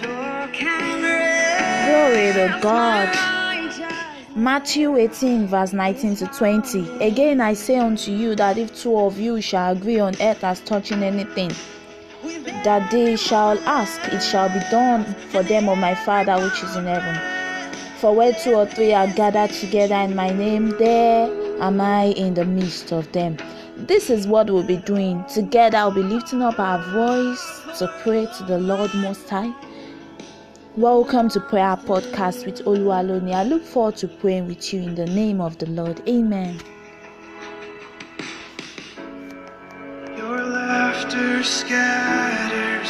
Glory to God. Matthew 18, verse 19 to 20. Again I say unto you that if two of you shall agree on earth as touching anything, that they shall ask, it shall be done for them of my Father which is in heaven. For where two or three are gathered together in my name, there am I in the midst of them. This is what we'll be doing. Together, we'll be lifting up our voice to pray to the Lord Most High. Welcome to Prayer Podcast with Oluwaloni. I look forward to praying with you in the name of the Lord. Amen. Your laughter scattered